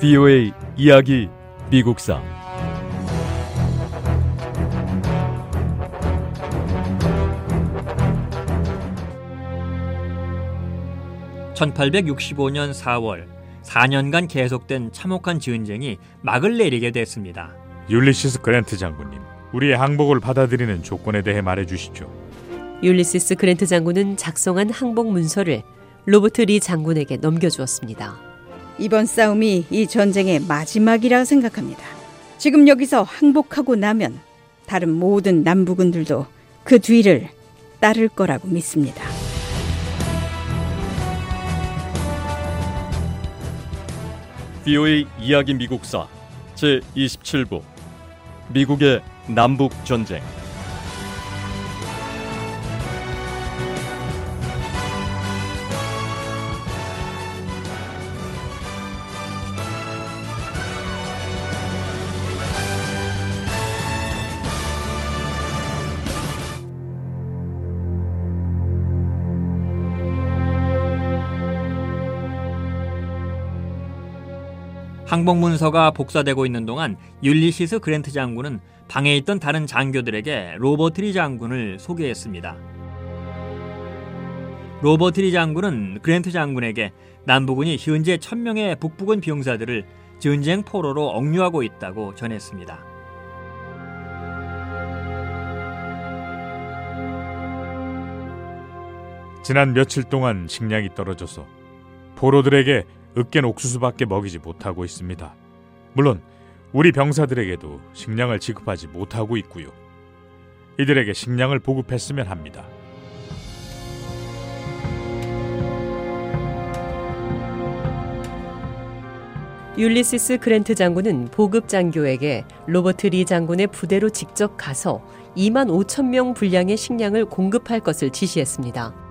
VOA 이야기 미국사 (1865년 4월) 4년간 계속된 참혹한 전쟁이 막을 내리게 됐습니다. 율리시스 그랜트 장군님, 우리의 항복을 받아들이는 조건에 대해 말해 주시죠. 율리시스 그랜트 장군은 작성한 항복 문서를 로버트 리 장군에게 넘겨주었습니다. 이번 싸움이 이 전쟁의 마지막이라 생각합니다. 지금 여기서 항복하고 나면 다른 모든 남부군들도 그 뒤를 따를 거라고 믿습니다. VOA 이야기 미국사 제 27부 미국의 남북 전쟁 항복 문서가 복사되고 있는 동안 율리시스 그랜트 장군은 방에 있던 다른 장교들에게 로버트 리 장군을 소개했습니다. 로버트 리 장군은 그랜트 장군에게 남부군이 현재 천명의 북부군 병사들을 전쟁 포로로 억류하고 있다고 전했습니다. 지난 며칠 동안 식량이 떨어져서 포로들에게 으깬 옥수수밖에 먹이지 못하고 있습니다. 물론 우리 병사들에게도 식량을 지급하지 못하고 있고요. 이들에게 식량을 보급했으면 합니다. 율리시스 그랜트 장군은 보급 장교에게 로버트 리 장군의 부대로 직접 가서 2만 5천 명 분량의 식량을 공급할 것을 지시했습니다.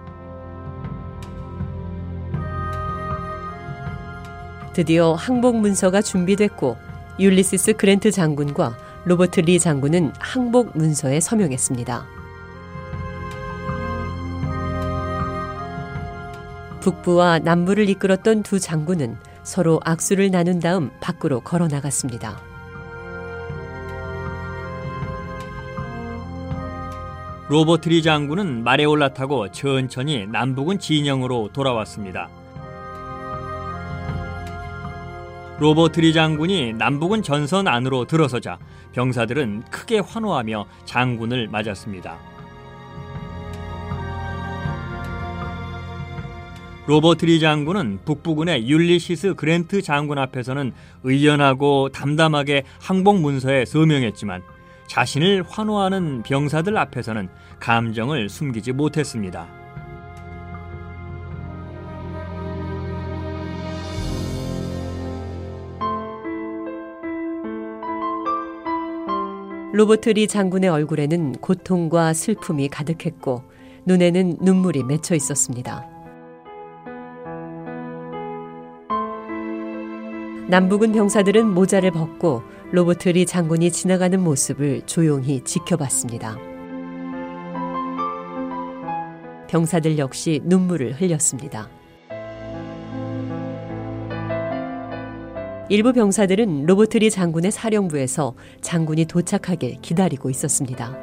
드디어 항복 문서가 준비됐고 율리시스 그랜트 장군과 로버트 리 장군은 항복 문서에 서명했습니다. 북부와 남부를 이끌었던 두 장군은 서로 악수를 나눈 다음 밖으로 걸어 나갔습니다. 로버트 리 장군은 말에 올라타고 천천히 남부군 진영으로 돌아왔습니다. 로버트 리 장군이 남부군 전선 안으로 들어서자 병사들은 크게 환호하며 장군을 맞았습니다. 로버트 리 장군은 북부군의 율리시스 그랜트 장군 앞에서는 의연하고 담담하게 항복 문서에 서명했지만 자신을 환호하는 병사들 앞에서는 감정을 숨기지 못했습니다. 로버트 리 장군의 얼굴에는 고통과 슬픔이 가득했고 눈에는 눈물이 맺혀 있었습니다. 남부군 병사들은 모자를 벗고 로버트 리 장군이 지나가는 모습을 조용히 지켜봤습니다. 병사들 역시 눈물을 흘렸습니다. 일부 병사들은 로버트 리 장군의 사령부에서 장군이 도착하길 기다리고 있었습니다.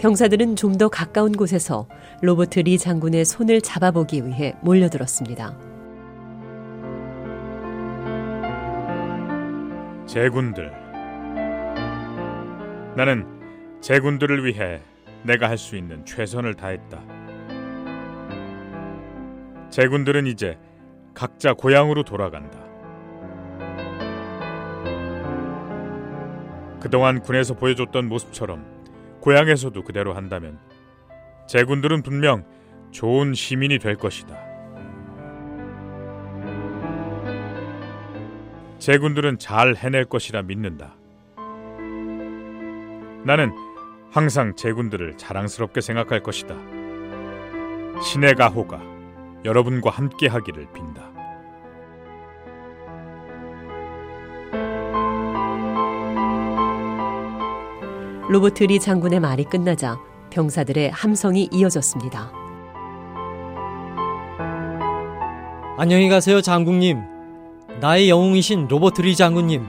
병사들은 좀 더 가까운 곳에서 로버트 리 장군의 손을 잡아보기 위해 몰려들었습니다. 제군들, 나는 제군들을 위해 내가 할 수 있는 최선을 다했다. 제군들은 이제 각자 고향으로 돌아간다. 그동안 군에서 보여줬던 모습처럼 고향에서도 그대로 한다면 제군들은 분명 좋은 시민이 될 것이다. 제군들은 잘 해낼 것이라 믿는다. 나는 항상 제군들을 자랑스럽게 생각할 것이다. 신의 가호가 여러분과 함께 하기를 빈다. 로버트 리 장군의 말이 끝나자 병사들의 함성이 이어졌습니다. 안녕히 가세요, 장군님. 나의 영웅이신 로버트 리 장군님.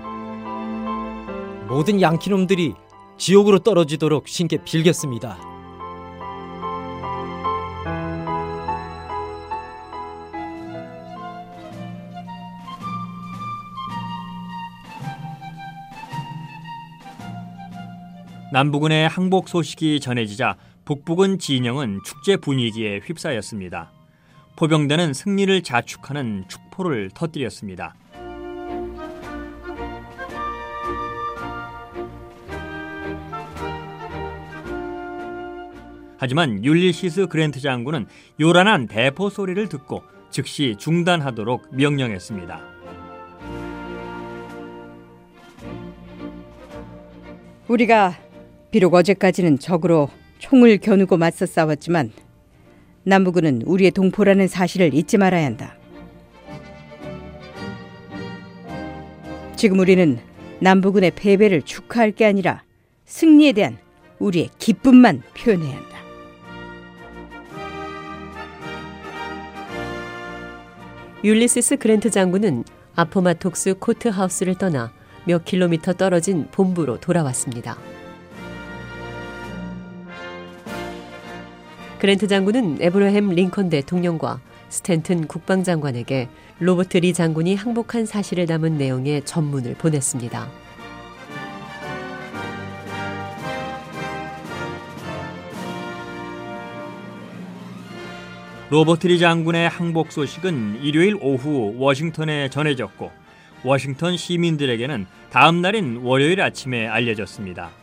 모든 양키놈들이 지옥으로 떨어지도록 신께 빌겠습니다. 남부군의 항복 소식이 전해지자 북부군 진영은 축제 분위기에 휩싸였습니다. 포병대는 승리를 자축하는 축포를 터뜨렸습니다. 하지만 율리시스 그랜트 장군은 요란한 대포 소리를 듣고 즉시 중단하도록 명령했습니다. 우리가 비록 어제까지는 적으로 총을 겨누고 맞서 싸웠지만 남부군은 우리의 동포라는 사실을 잊지 말아야 한다. 지금 우리는 남부군의 패배를 축하할 게 아니라 승리에 대한 우리의 기쁨만 표현해야 한다. 율리시스 그랜트 장군은 아포마톡스 코트하우스를 떠나 몇 킬로미터 떨어진 본부로 돌아왔습니다. 그랜트 장군은 에브러햄 링컨 대통령과 스탠튼 국방장관에게 로버트 리 장군이 항복한 사실을 담은 내용의 전문을 보냈습니다. 로버트 리 장군의 항복 소식은 일요일 오후 워싱턴에 전해졌고 워싱턴 시민들에게는 다음 날인 월요일 아침에 알려졌습니다.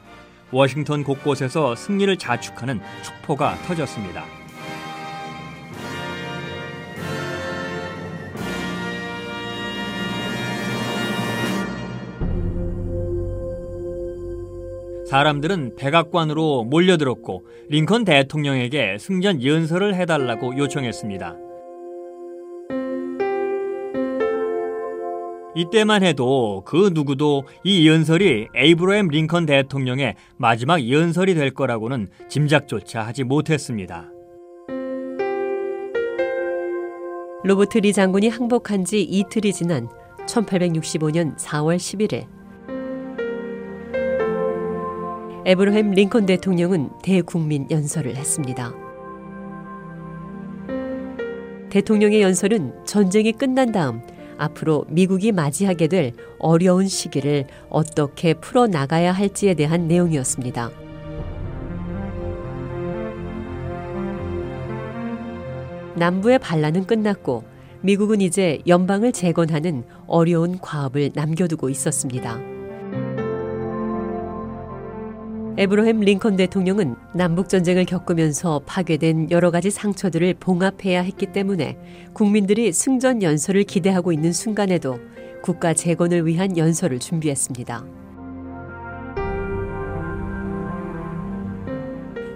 워싱턴 곳곳에서 승리를 자축하는 축포가 터졌습니다. 사람들은 백악관으로 몰려들었고 링컨 대통령에게 승전 연설을 해달라고 요청했습니다. 이때만 해도 그 누구도 이 연설이 에이브러햄 링컨 대통령의 마지막 연설이 될 거라고는 짐작조차 하지 못했습니다. 로버트 리 장군이 항복한 지 이틀이 지난 1865년 4월 11일 에브러햄 링컨 대통령은 대국민 연설을 했습니다. 대통령의 연설은 전쟁이 끝난 다음 앞으로 미국이 맞이하게 될 어려운 시기를 어떻게 풀어나가야 할지에 대한 내용이었습니다. 남부의 반란은 끝났고 미국은 이제 연방을 재건하는 어려운 과업을 남겨두고 있었습니다. 에브러햄 링컨 대통령은 남북 전쟁을 겪으면서 파괴된 여러 가지 상처들을 봉합해야 했기 때문에 국민들이 승전 연설을 기대하고 있는 순간에도 국가 재건을 위한 연설을 준비했습니다.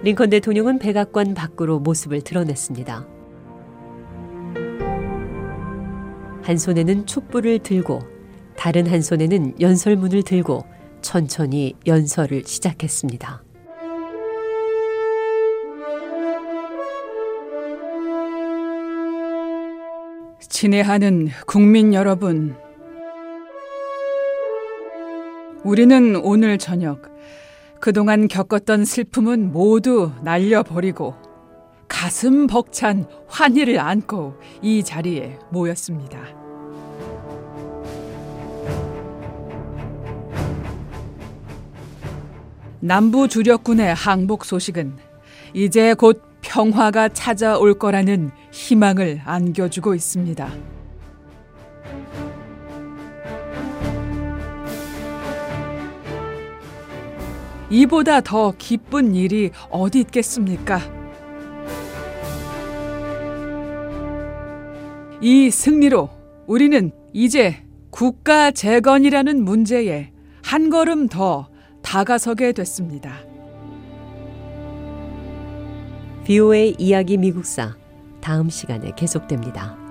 링컨 대통령은 백악관 밖으로 모습을 드러냈습니다. 한 손에는 촛불을 들고 다른 한 손에는 연설문을 들고 천천히 연설을 시작했습니다. 친애하는 국민 여러분, 우리는 오늘 저녁 그동안 겪었던 슬픔은 모두 날려버리고 가슴 벅찬 환희를 안고 이 자리에 모였습니다. 남부 주력군의 항복 소식은 이제 곧 평화가 찾아올 거라는 희망을 안겨주고 있습니다. 이보다 더 기쁜 일이 어디 있겠습니까? 이 승리로 우리는 이제 국가 재건이라는 문제에 한 걸음 더 다가서게 됐습니다. 비오의 이야기 미국사 다음 시간에 계속됩니다.